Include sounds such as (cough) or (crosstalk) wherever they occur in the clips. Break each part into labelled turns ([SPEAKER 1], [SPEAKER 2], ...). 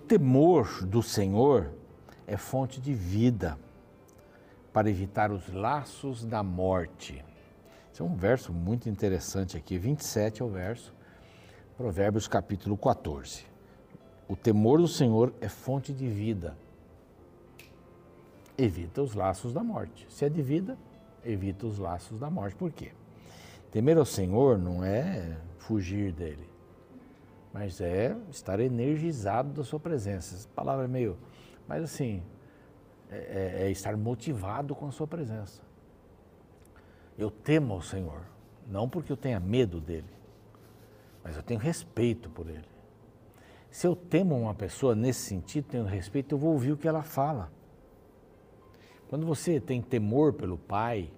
[SPEAKER 1] Temor do Senhor é fonte de vida para evitar os laços da morte. Esse é um verso muito interessante aqui, 27 é o verso, Provérbios capítulo 14. O temor do Senhor é fonte de vida. Evita os laços da morte. Se é de vida, evita os laços da morte. Por quê? Temer ao Senhor não é fugir dele, mas é estar energizado da sua presença. Essa palavra é meio. Mas assim, é, é, é estar motivado com a sua presença. Eu temo ao Senhor, não porque eu tenha medo dele, mas eu tenho respeito por ele. Se eu temo uma pessoa nesse sentido, tenho respeito, eu vou ouvir o que ela fala. Quando você tem temor pelo pai,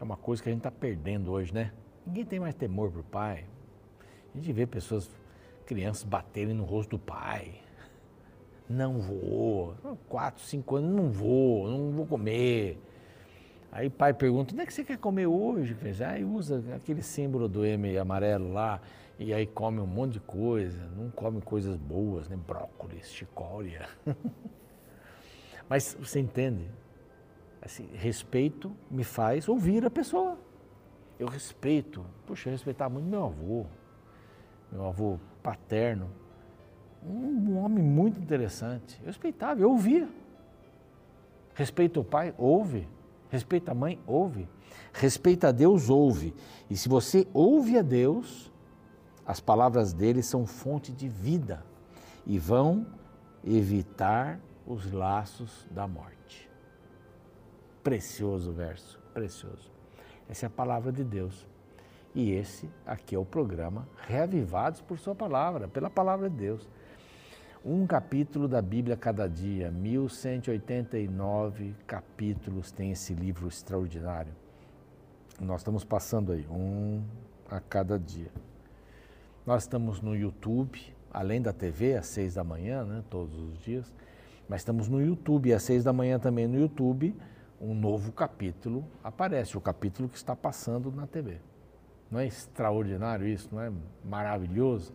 [SPEAKER 1] é uma coisa que a gente está perdendo hoje, né? Ninguém tem mais temor pro pai. A gente vê pessoas, crianças baterem no rosto do pai. Não vou. Quatro, cinco anos, não vou, não vou comer. Aí o pai pergunta, onde é que você quer comer hoje? Aí usa aquele símbolo do M amarelo lá, e aí come um monte de coisa, não come coisas boas, né? Brócolis, chicória. (laughs) Mas você entende? Assim, respeito me faz ouvir a pessoa. Eu respeito. Puxa, eu respeitava muito meu avô, meu avô paterno. Um, homem muito interessante. Eu respeitava, eu ouvia. Respeita o pai? Ouve. Respeita a mãe? Ouve. Respeita a Deus? Ouve. E se você ouve a Deus, as palavras dele são fonte de vida e vão evitar os laços da morte. Precioso verso, precioso. Essa é a palavra de Deus. E esse aqui é o programa Reavivados por Sua Palavra, pela palavra de Deus. Um capítulo da Bíblia cada dia, 1189 capítulos tem esse livro extraordinário. Nós estamos passando aí, um a cada dia. Nós estamos no YouTube, além da TV, às seis da manhã, né, todos os dias, mas estamos no YouTube, às seis da manhã também no YouTube, um novo capítulo aparece, o capítulo que está passando na TV. Não é extraordinário isso, não é maravilhoso?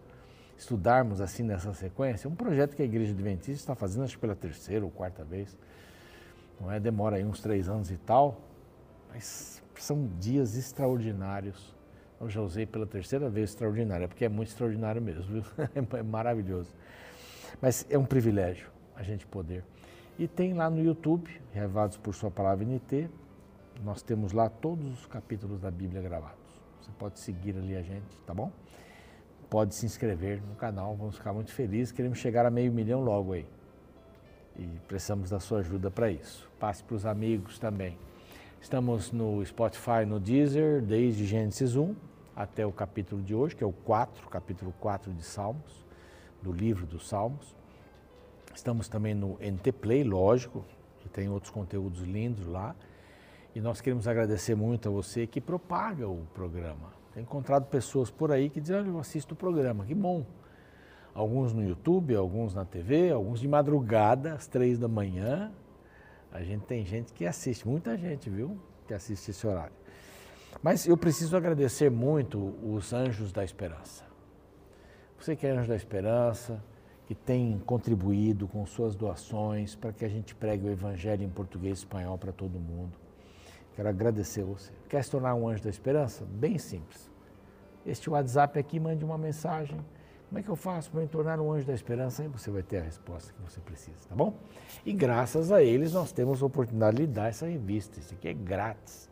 [SPEAKER 1] Estudarmos assim nessa sequência, um projeto que a Igreja Adventista está fazendo, acho que pela terceira ou quarta vez. Não é? Demora aí uns três anos e tal, mas são dias extraordinários eu já usei pela terceira vez extraordinário, é porque é muito extraordinário mesmo, viu? (laughs) é maravilhoso. Mas é um privilégio a gente poder. E tem lá no YouTube, Revados por Sua Palavra NT, nós temos lá todos os capítulos da Bíblia gravados. Você pode seguir ali a gente, tá bom? Pode se inscrever no canal, vamos ficar muito felizes. Queremos chegar a meio milhão logo aí. E precisamos da sua ajuda para isso. Passe para os amigos também. Estamos no Spotify, no Deezer, desde Gênesis 1 até o capítulo de hoje, que é o 4, capítulo 4 de Salmos, do livro dos Salmos. Estamos também no NT Play, lógico, e tem outros conteúdos lindos lá. E nós queremos agradecer muito a você que propaga o programa. Tem encontrado pessoas por aí que dizem, olha, eu assisto o programa, que bom. Alguns no YouTube, alguns na TV, alguns de madrugada, às três da manhã. A gente tem gente que assiste, muita gente, viu, que assiste esse horário. Mas eu preciso agradecer muito os anjos da esperança. Você que é anjo da esperança, que tem contribuído com suas doações para que a gente pregue o evangelho em português e espanhol para todo mundo. Quero agradecer você. Quer se tornar um anjo da esperança? Bem simples. Este WhatsApp aqui, mande uma mensagem. Como é que eu faço para me tornar um anjo da esperança? Aí você vai ter a resposta que você precisa, tá bom? E graças a eles nós temos a oportunidade de lhe dar essa revista. Isso aqui é grátis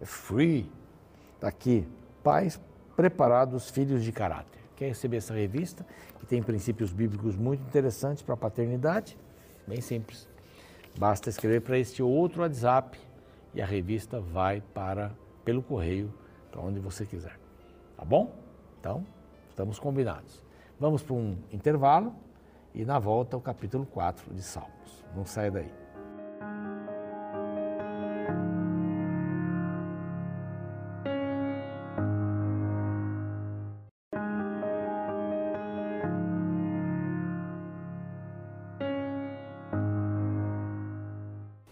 [SPEAKER 1] é free. Está aqui, Pais Preparados, Filhos de Caráter. Quer receber essa revista, que tem princípios bíblicos muito interessantes para a paternidade? Bem simples. Basta escrever para este outro WhatsApp e a revista vai para pelo correio para onde você quiser. Tá bom? Então, estamos combinados. Vamos para um intervalo e na volta o capítulo 4 de Salmos. Não saia daí.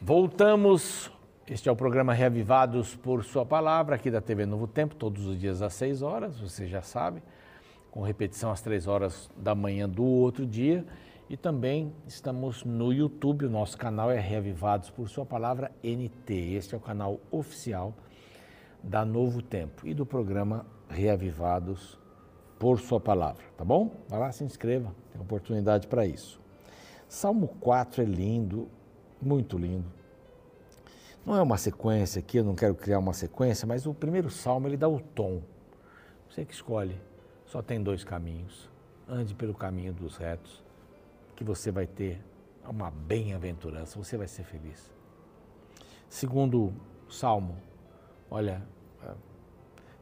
[SPEAKER 1] Voltamos. Este é o programa Reavivados por Sua Palavra, aqui da TV Novo Tempo, todos os dias às 6 horas, você já sabe, com repetição às 3 horas da manhã do outro dia. E também estamos no YouTube, o nosso canal é Reavivados por Sua Palavra NT. Este é o canal oficial da Novo Tempo e do programa Reavivados por Sua Palavra, tá bom? Vai lá, se inscreva, tem oportunidade para isso. Salmo 4 é lindo, muito lindo. Não é uma sequência aqui, eu não quero criar uma sequência, mas o primeiro salmo ele dá o tom. Você que escolhe, só tem dois caminhos. Ande pelo caminho dos retos que você vai ter uma bem-aventurança, você vai ser feliz. Segundo Salmo, olha, é,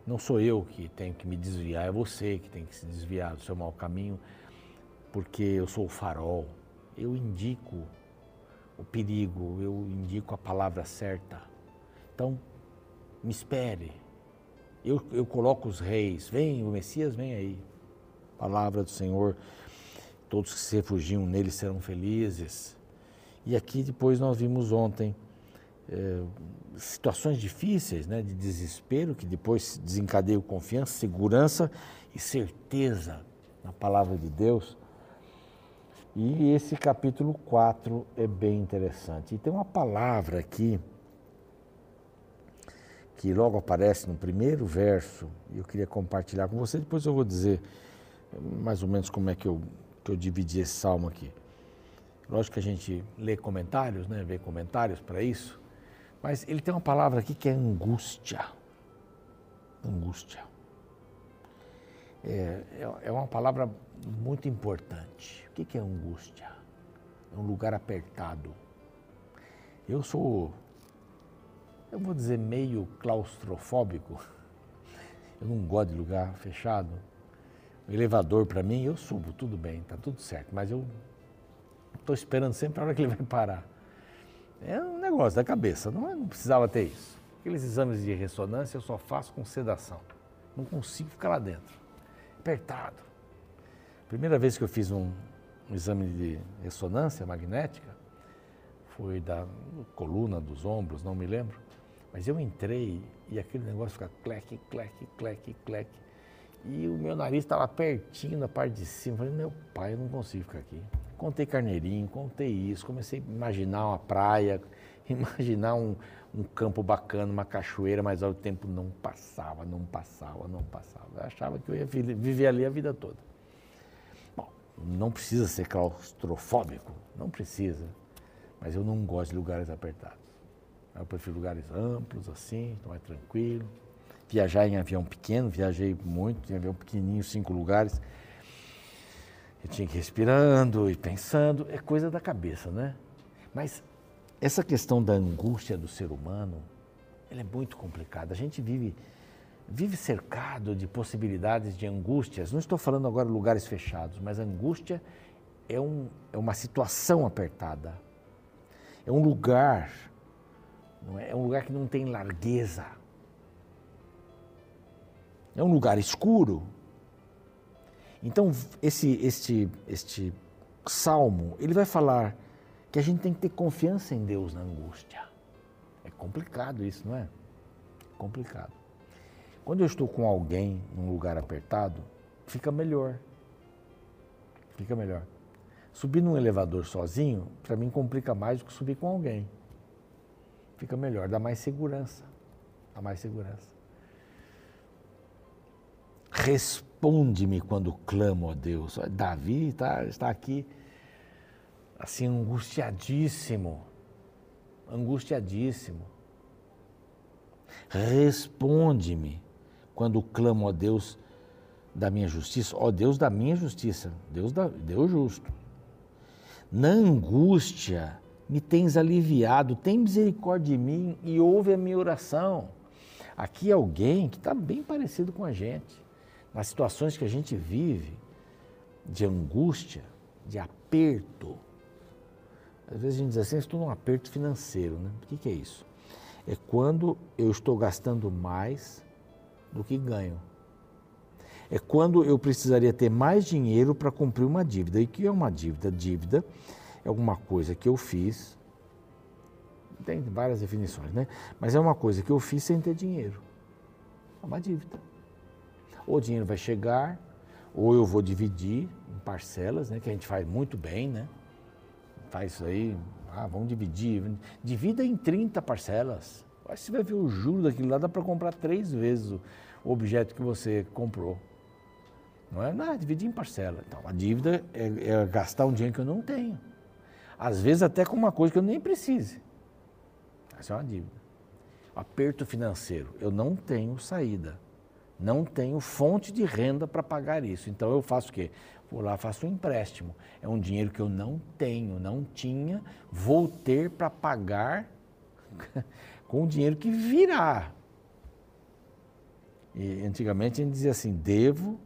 [SPEAKER 1] não sou eu que tenho que me desviar, é você que tem que se desviar do seu mau caminho, porque eu sou o farol, eu indico o perigo, eu indico a palavra certa. Então, me espere. Eu, eu coloco os reis, vem, o Messias vem aí. Palavra do Senhor todos que se refugiam nele serão felizes. E aqui depois nós vimos ontem é, situações difíceis, né, de desespero, que depois desencadeiam confiança, segurança e certeza na palavra de Deus. E esse capítulo 4 é bem interessante. E tem uma palavra aqui que logo aparece no primeiro verso, e eu queria compartilhar com você, depois eu vou dizer mais ou menos como é que eu que eu dividi esse salmo aqui. Lógico que a gente lê comentários, né? vê comentários para isso, mas ele tem uma palavra aqui que é angústia. Angústia. É, é, é uma palavra muito importante. O que é angústia? É um lugar apertado. Eu sou, eu vou dizer, meio claustrofóbico. (laughs) Eu não gosto de lugar fechado o elevador para mim, eu subo, tudo bem, tá tudo certo, mas eu estou esperando sempre a hora que ele (laughs) vai parar. É um negócio da cabeça, não, é, não precisava ter isso. Aqueles exames de ressonância eu só faço com sedação. Não consigo ficar lá dentro. Apertado. Primeira vez que eu fiz um, um exame de ressonância magnética foi da coluna, dos ombros, não me lembro. Mas eu entrei e aquele negócio fica cleque, cleque, cleque, cleque. E o meu nariz estava pertinho da parte de cima. Falei, meu pai, eu não consigo ficar aqui. Contei carneirinho, contei isso, comecei a imaginar uma praia, (laughs) imaginar um, um campo bacana, uma cachoeira, mas ao tempo não passava, não passava, não passava. Eu achava que eu ia viver ali a vida toda. Bom, não precisa ser claustrofóbico, não precisa, mas eu não gosto de lugares apertados. Eu prefiro lugares amplos, assim, mais tranquilo viajar em avião pequeno, viajei muito em avião pequenininho, cinco lugares. Eu tinha que ir respirando e pensando, é coisa da cabeça, né? Mas essa questão da angústia do ser humano, ela é muito complicada. A gente vive vive cercado de possibilidades de angústias. Não estou falando agora de lugares fechados, mas angústia é, um, é uma situação apertada. É um lugar, é? é um lugar que não tem largueza é um lugar escuro. Então, esse, este, este salmo, ele vai falar que a gente tem que ter confiança em Deus na angústia. É complicado isso, não é? Complicado. Quando eu estou com alguém num lugar apertado, fica melhor. Fica melhor. Subir num elevador sozinho, para mim complica mais do que subir com alguém. Fica melhor, dá mais segurança. Dá mais segurança. Responde-me quando clamo a Deus. Davi tá, está aqui, assim, angustiadíssimo. Angustiadíssimo. Responde-me quando clamo a Deus da minha justiça. Ó Deus da minha justiça. Deus, da, Deus justo. Na angústia me tens aliviado, tem misericórdia de mim e ouve a minha oração. Aqui é alguém que está bem parecido com a gente nas situações que a gente vive de angústia, de aperto. Às vezes a gente diz assim, estou num aperto financeiro, né? O que, que é isso? É quando eu estou gastando mais do que ganho. É quando eu precisaria ter mais dinheiro para cumprir uma dívida. E que é uma dívida? Dívida é alguma coisa que eu fiz, tem várias definições, né? Mas é uma coisa que eu fiz sem ter dinheiro. É uma dívida ou o dinheiro vai chegar, ou eu vou dividir em parcelas, né? Que a gente faz muito bem, né? Faz isso aí, ah, vamos dividir. Divida em 30 parcelas. Aí você vai ver o juro daquilo lá, dá para comprar três vezes o objeto que você comprou. Não é? É dividir em parcela. Então, a dívida é, é gastar um dinheiro que eu não tenho. Às vezes até com uma coisa que eu nem precise. Essa é uma dívida. Aperto financeiro. Eu não tenho saída. Não tenho fonte de renda para pagar isso. Então eu faço o quê? Vou lá, faço um empréstimo. É um dinheiro que eu não tenho, não tinha, vou ter para pagar (laughs) com o dinheiro que virá. E antigamente a gente dizia assim: devo,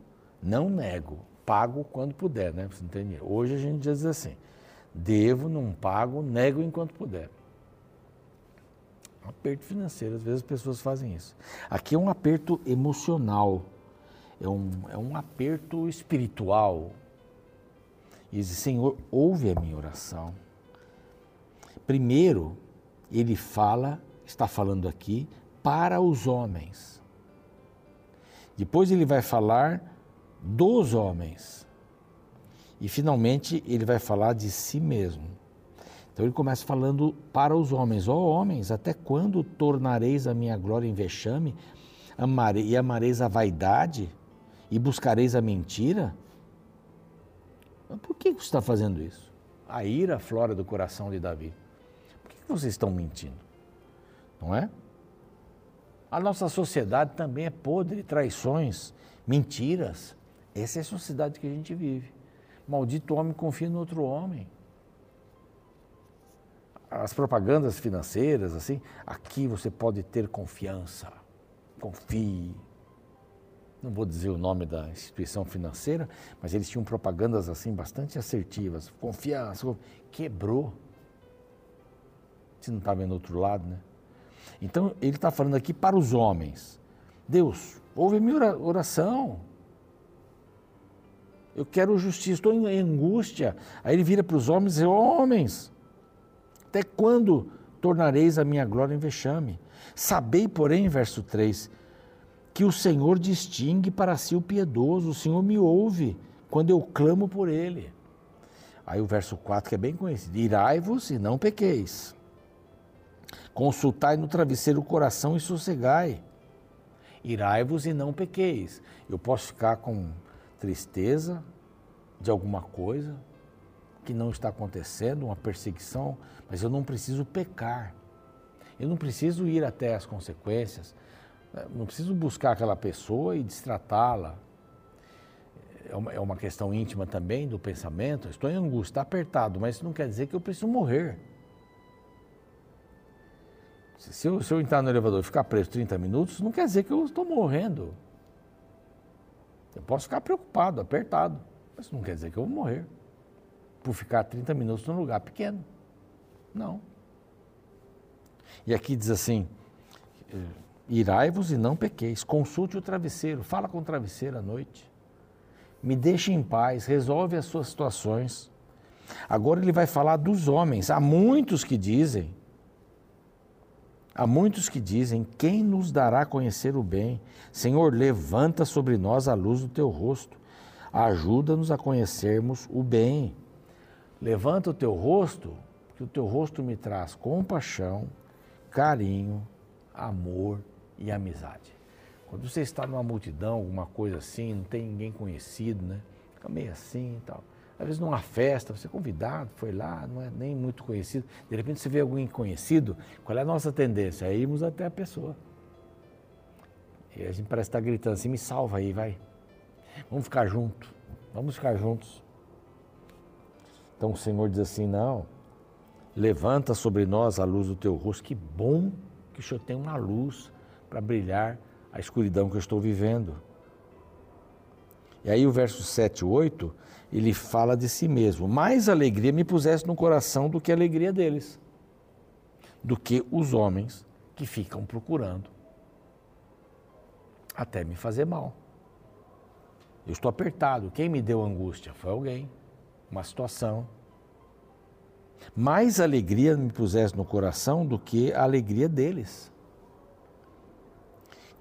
[SPEAKER 1] não nego, pago quando puder, né? Você entende? Hoje a gente diz assim: devo, não pago, nego enquanto puder. Um aperto financeiro, às vezes as pessoas fazem isso. Aqui é um aperto emocional é um, é um aperto espiritual. E diz, Senhor, ouve a minha oração. Primeiro, ele fala, está falando aqui, para os homens. Depois ele vai falar dos homens. E finalmente ele vai falar de si mesmo. Então ele começa falando para os homens: Ó oh, homens, até quando tornareis a minha glória em vexame Amare, e amareis a vaidade? E buscareis a mentira? Por que você está fazendo isso? A ira flora do coração de Davi. Por que vocês estão mentindo? Não é? A nossa sociedade também é podre traições, mentiras. Essa é a sociedade que a gente vive. Maldito homem confia no outro homem. As propagandas financeiras, assim, aqui você pode ter confiança. Confie não vou dizer o nome da instituição financeira, mas eles tinham propagandas assim bastante assertivas. Confiança, quebrou. Você não está vendo outro lado, né? Então ele está falando aqui para os homens. Deus, ouve minha oração. Eu quero justiça, estou em angústia. Aí ele vira para os homens e diz: Homens, até quando tornareis a minha glória em vexame? Sabei, porém, verso 3, que o Senhor distingue para si o piedoso, o Senhor me ouve quando eu clamo por ele. Aí o verso 4 que é bem conhecido: Irai-vos e não pequeis. Consultai no travesseiro o coração e sossegai. Irai-vos e não pequeis. Eu posso ficar com tristeza de alguma coisa que não está acontecendo, uma perseguição, mas eu não preciso pecar. Eu não preciso ir até as consequências. É, não preciso buscar aquela pessoa e destratá-la. É uma, é questão íntima também do pensamento. Estou em angústia, está apertado, mas isso não quer dizer que eu preciso morrer. Se eu, se eu entrar no elevador e ficar preso 30 minutos, não quer dizer que eu estou morrendo. Eu posso ficar preocupado, apertado, mas não quer dizer que eu vou morrer por ficar 30 minutos num lugar pequeno. Não. E aqui diz assim: Irai-vos e não pequeis. Consulte o travesseiro, fala com o travesseiro à noite. Me deixe em paz, resolve as suas situações. Agora ele vai falar dos homens. Há muitos que dizem, há muitos que dizem: quem nos dará a conhecer o bem? Senhor, levanta sobre nós a luz do teu rosto. Ajuda-nos a conhecermos o bem. Levanta o teu rosto, que o teu rosto me traz compaixão, carinho, amor, e amizade. Quando você está numa multidão, alguma coisa assim, não tem ninguém conhecido, né? Fica meio assim e tal. Às vezes numa festa, você é convidado, foi lá, não é nem muito conhecido. De repente você vê alguém conhecido, qual é a nossa tendência? É irmos até a pessoa. E a gente parece estar gritando assim, me salva aí, vai. Vamos ficar juntos, vamos ficar juntos. Então o Senhor diz assim, não, levanta sobre nós a luz do teu rosto. Que bom que o Senhor tem uma luz para brilhar a escuridão que eu estou vivendo. E aí o verso 7 e 8, ele fala de si mesmo. Mais alegria me pusesse no coração do que a alegria deles, do que os homens que ficam procurando até me fazer mal. Eu estou apertado. Quem me deu angústia? Foi alguém, uma situação. Mais alegria me pusesse no coração do que a alegria deles.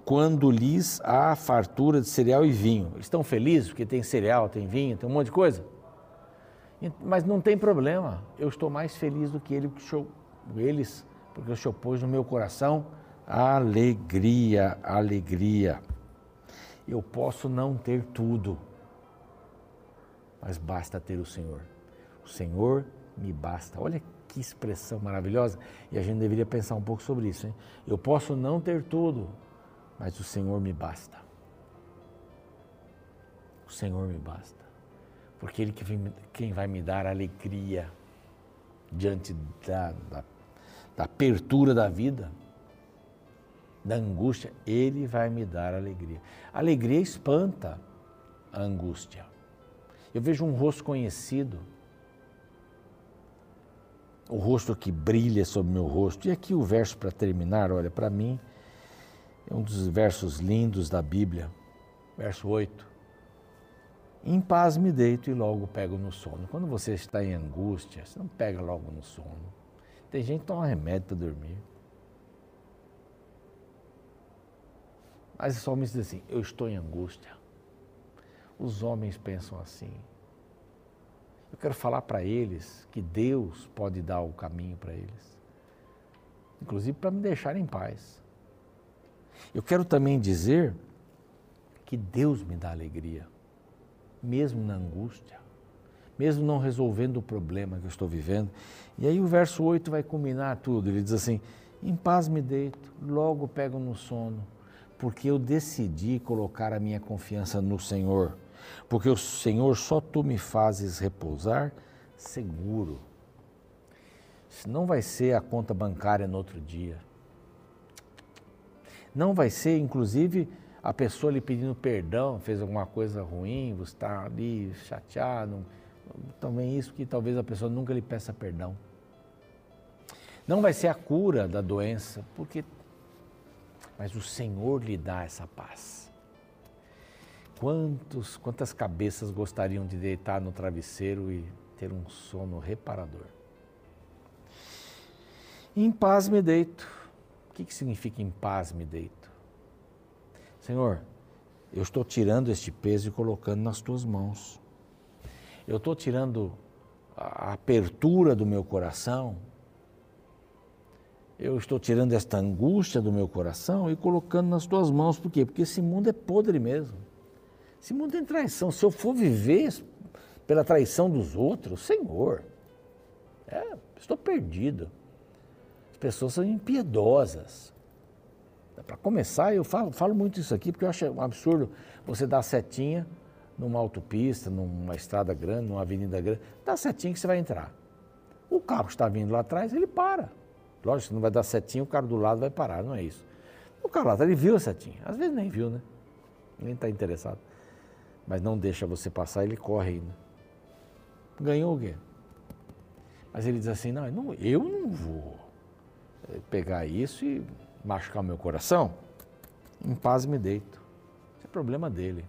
[SPEAKER 1] Quando lhes há fartura de cereal e vinho. Eles estão felizes porque tem cereal, tem vinho, tem um monte de coisa. Mas não tem problema, eu estou mais feliz do que ele, eles, porque o Senhor pôs no meu coração alegria, alegria. Eu posso não ter tudo, mas basta ter o Senhor. O Senhor me basta. Olha que expressão maravilhosa. E a gente deveria pensar um pouco sobre isso. Hein? Eu posso não ter tudo, mas o Senhor me basta. O Senhor me basta. Porque Ele que vem, quem vai me dar alegria diante da, da, da apertura da vida, da angústia, Ele vai me dar alegria. alegria espanta a angústia. Eu vejo um rosto conhecido, o rosto que brilha sobre meu rosto. E aqui o verso para terminar, olha, para mim, é um dos versos lindos da Bíblia, verso 8. Em paz me deito e logo pego no sono. Quando você está em angústia, você não pega logo no sono. Tem gente que toma remédio para dormir. Mas o salmista diz assim: Eu estou em angústia. Os homens pensam assim. Eu quero falar para eles que Deus pode dar o caminho para eles, inclusive para me deixar em paz. Eu quero também dizer que Deus me dá alegria, mesmo na angústia, mesmo não resolvendo o problema que eu estou vivendo. E aí o verso 8 vai combinar tudo. Ele diz assim: Em paz me deito, logo pego no sono, porque eu decidi colocar a minha confiança no Senhor. Porque o Senhor só tu me fazes repousar seguro. Não vai ser a conta bancária no outro dia não vai ser, inclusive, a pessoa lhe pedindo perdão, fez alguma coisa ruim, você está ali chateado. Também isso que talvez a pessoa nunca lhe peça perdão. Não vai ser a cura da doença, porque mas o Senhor lhe dá essa paz. Quantos, quantas cabeças gostariam de deitar no travesseiro e ter um sono reparador? Em paz me deito que, que significa em paz me deito? Senhor, eu estou tirando este peso e colocando nas tuas mãos. Eu estou tirando a apertura do meu coração. Eu estou tirando esta angústia do meu coração e colocando nas tuas mãos. Por quê? Porque esse mundo é podre mesmo. Esse mundo tem traição. Se eu for viver pela traição dos outros, Senhor, é, estou perdido pessoas são impiedosas. Para começar, eu falo, falo muito isso aqui porque eu acho um absurdo você dar setinha numa autopista, numa estrada grande, numa avenida grande, dá setinha que você vai entrar. O carro que está vindo lá atrás, ele para. Lógico que não vai dar setinha, o cara do lado vai parar, não é isso. O cara lá atrás, ele viu a setinha. Às vezes nem viu, né? Nem está interessado. Mas não deixa você passar, ele corre ainda. Ganhou o quê? Mas ele diz assim, não, eu não vou pegar isso e machucar meu coração, em paz me deito. Isso é problema dele.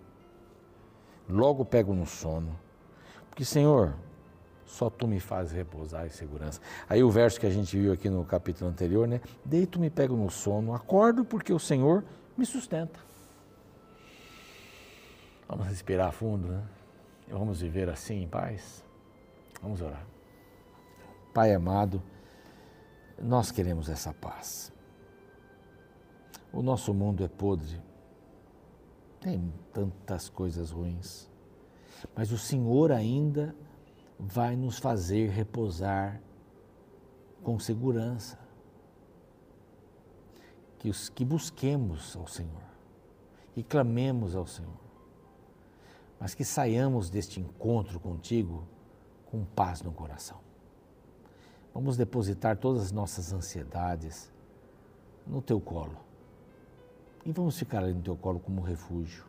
[SPEAKER 1] Logo pego no sono. Porque, Senhor, só tu me fazes repousar em segurança. Aí o verso que a gente viu aqui no capítulo anterior, né? Deito, me pego no sono, acordo porque o Senhor me sustenta. Vamos respirar fundo, né? Vamos viver assim em paz? Vamos orar. Pai amado, nós queremos essa paz. O nosso mundo é podre, tem tantas coisas ruins, mas o Senhor ainda vai nos fazer repousar com segurança. Que, os, que busquemos ao Senhor, que clamemos ao Senhor, mas que saiamos deste encontro contigo com paz no coração. Vamos depositar todas as nossas ansiedades no teu colo. E vamos ficar ali no teu colo como refúgio.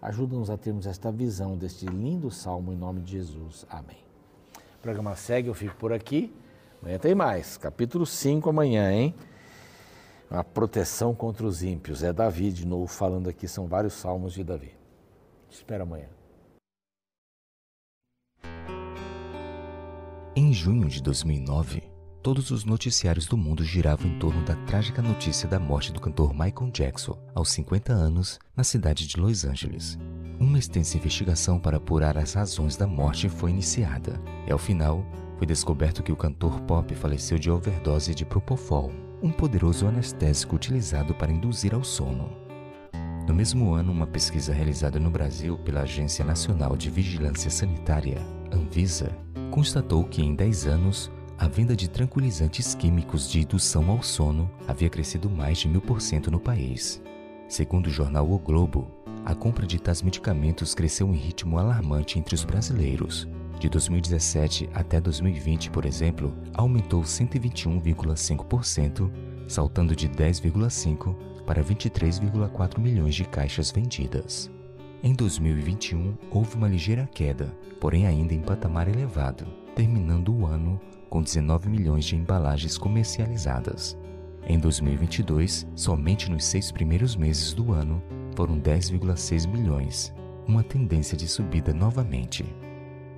[SPEAKER 1] Ajuda-nos a termos esta visão deste lindo salmo em nome de Jesus. Amém. O programa segue, eu fico por aqui. Amanhã tem mais. Capítulo 5 amanhã, hein? A proteção contra os ímpios. É Davi de novo falando aqui, são vários salmos de Davi. Espera amanhã.
[SPEAKER 2] Em junho de 2009, todos os noticiários do mundo giravam em torno da trágica notícia da morte do cantor Michael Jackson, aos 50 anos, na cidade de Los Angeles. Uma extensa investigação para apurar as razões da morte foi iniciada, e ao final, foi descoberto que o cantor pop faleceu de overdose de Propofol, um poderoso anestésico utilizado para induzir ao sono. No mesmo ano, uma pesquisa realizada no Brasil pela Agência Nacional de Vigilância Sanitária, Anvisa, constatou que em 10 anos a venda de tranquilizantes químicos de indução ao sono havia crescido mais de mil por cento no país. Segundo o jornal O Globo, a compra de tais medicamentos cresceu em ritmo alarmante entre os brasileiros. De 2017 até 2020, por exemplo, aumentou 121,5%, saltando de 10,5 para 23,4 milhões de caixas vendidas. Em 2021, houve uma ligeira queda, porém ainda em patamar elevado, terminando o ano com 19 milhões de embalagens comercializadas. Em 2022, somente nos seis primeiros meses do ano, foram 10,6 milhões, uma tendência de subida novamente.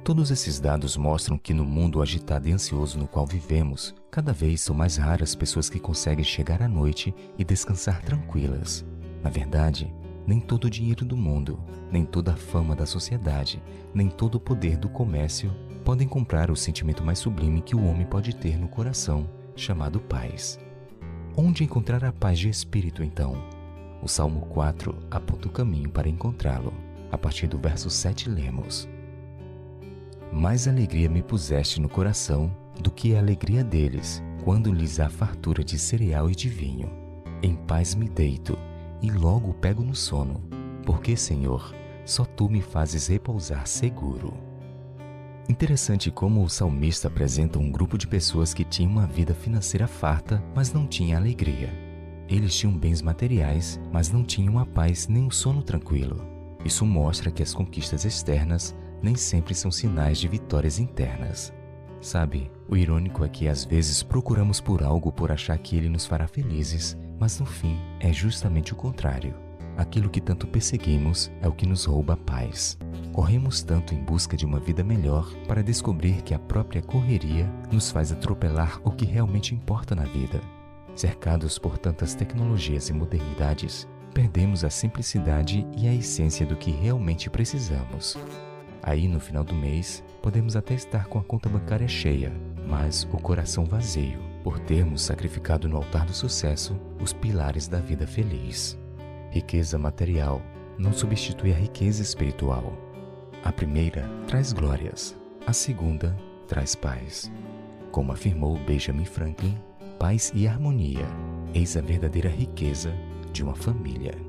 [SPEAKER 2] Todos esses dados mostram que no mundo agitado e ansioso no qual vivemos, cada vez são mais raras pessoas que conseguem chegar à noite e descansar tranquilas. Na verdade, nem todo o dinheiro do mundo, nem toda a fama da sociedade, nem todo o poder do comércio podem comprar o sentimento mais sublime que o homem pode ter no coração, chamado paz. Onde encontrar a paz de espírito, então? O Salmo 4 aponta o caminho para encontrá-lo. A partir do verso 7 lemos: Mais alegria me puseste no coração do que a alegria deles, quando lhes há fartura de cereal e de vinho. Em paz me deito e logo pego no sono, porque, Senhor, só tu me fazes repousar seguro. Interessante como o salmista apresenta um grupo de pessoas que tinham uma vida financeira farta, mas não tinha alegria. Eles tinham bens materiais, mas não tinham a paz nem o sono tranquilo. Isso mostra que as conquistas externas nem sempre são sinais de vitórias internas. Sabe, o irônico é que às vezes procuramos por algo por achar que ele nos fará felizes, mas no fim é justamente o contrário. Aquilo que tanto perseguimos é o que nos rouba a paz. Corremos tanto em busca de uma vida melhor para descobrir que a própria correria nos faz atropelar o que realmente importa na vida. Cercados por tantas tecnologias e modernidades, perdemos a simplicidade e a essência do que realmente precisamos. Aí, no final do mês, podemos até estar com a conta bancária cheia, mas o coração vazio, por termos sacrificado no altar do sucesso os pilares da vida feliz. Riqueza material não substitui a riqueza espiritual. A primeira traz glórias, a segunda traz paz. Como afirmou Benjamin Franklin, paz e harmonia, eis a verdadeira riqueza de uma família.